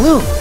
Blue!